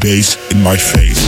bass in my face.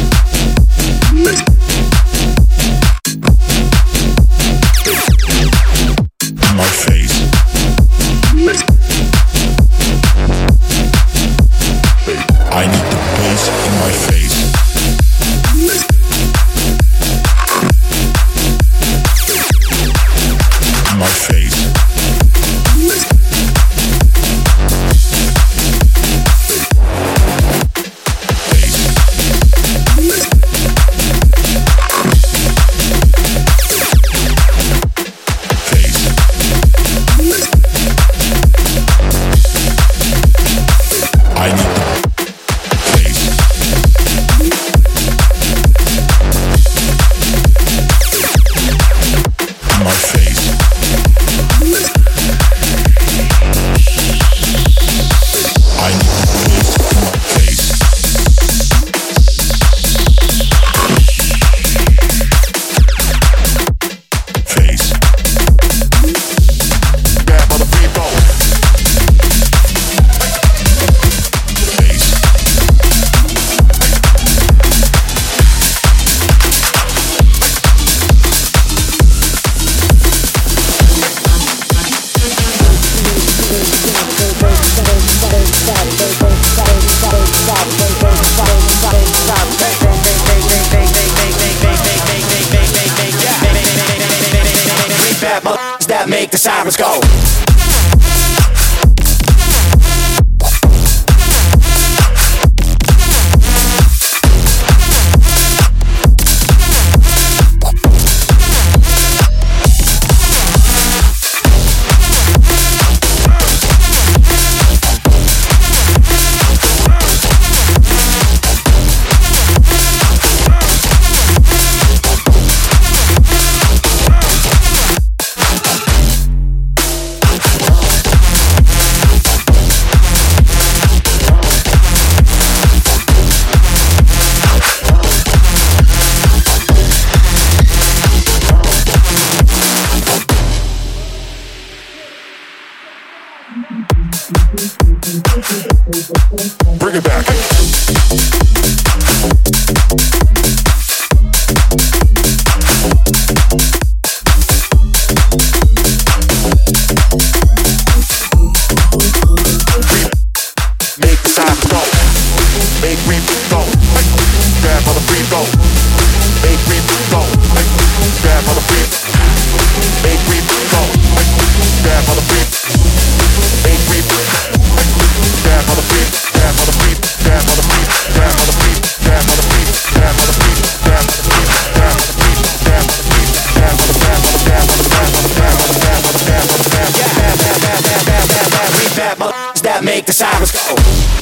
Oh.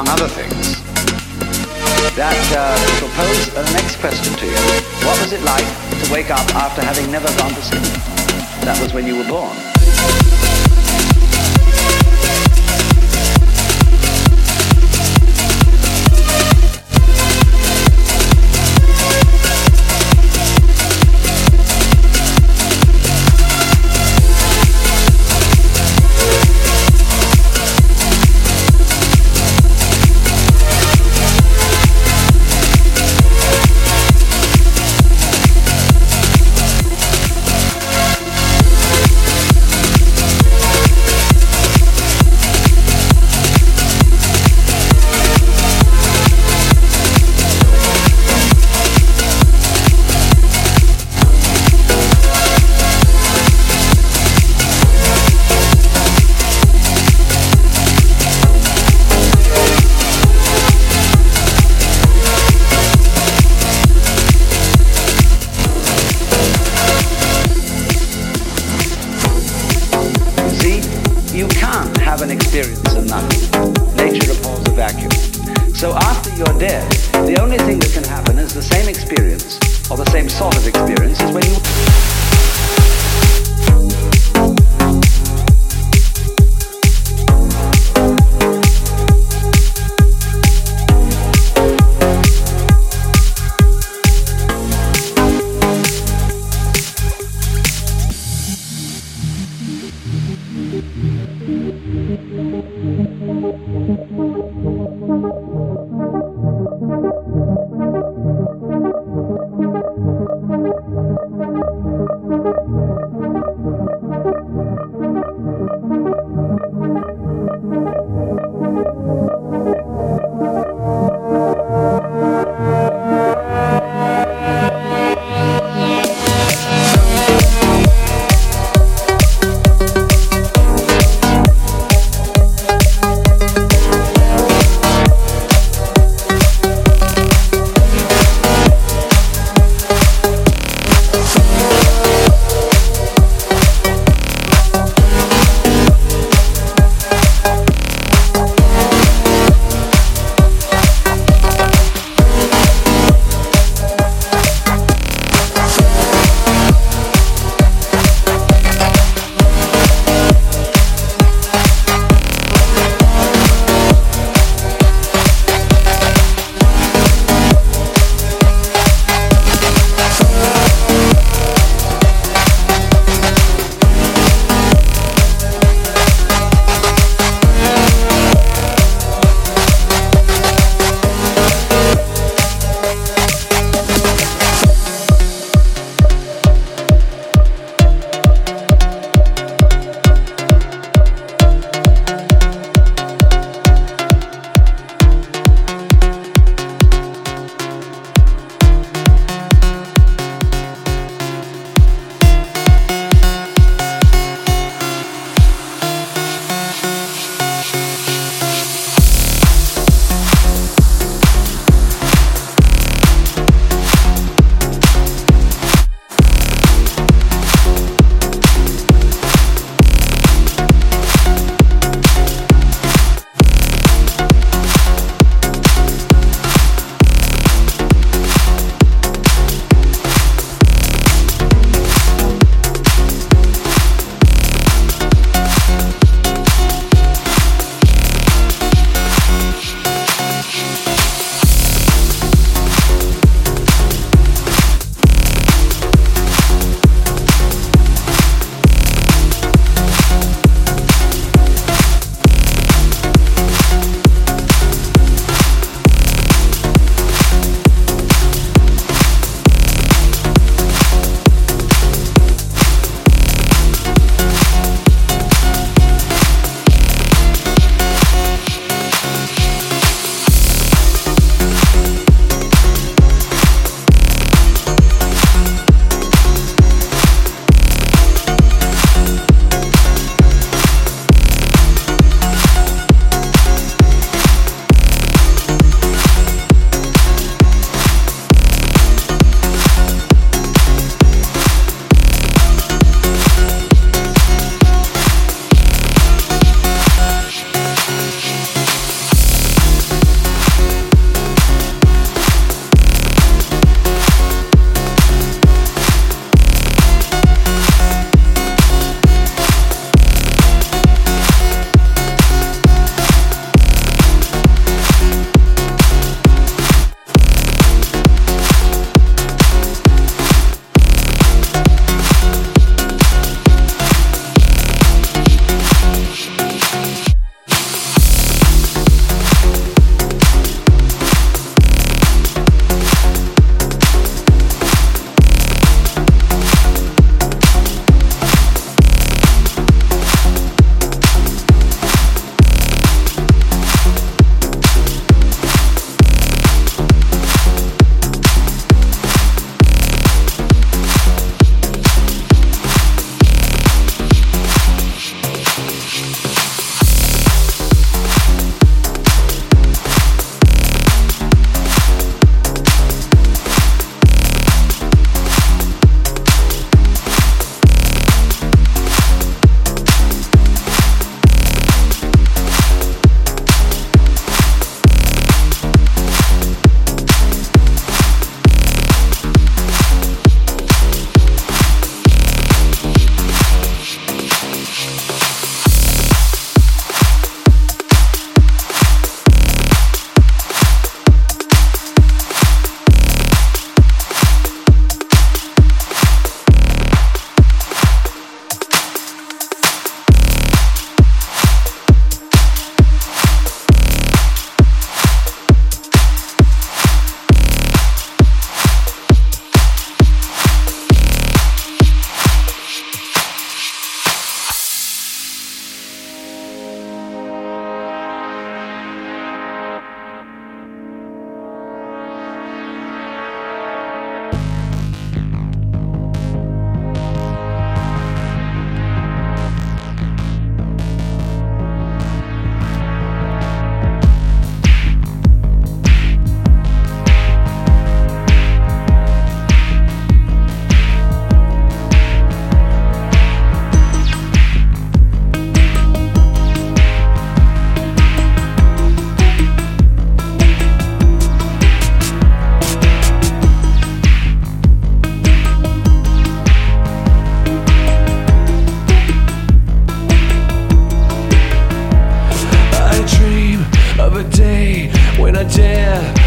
among other things, that uh, shall pose the next question to you. What was it like to wake up after having never gone to sleep? That was when you were born. experience, or the same sort of experience as when you... Dare.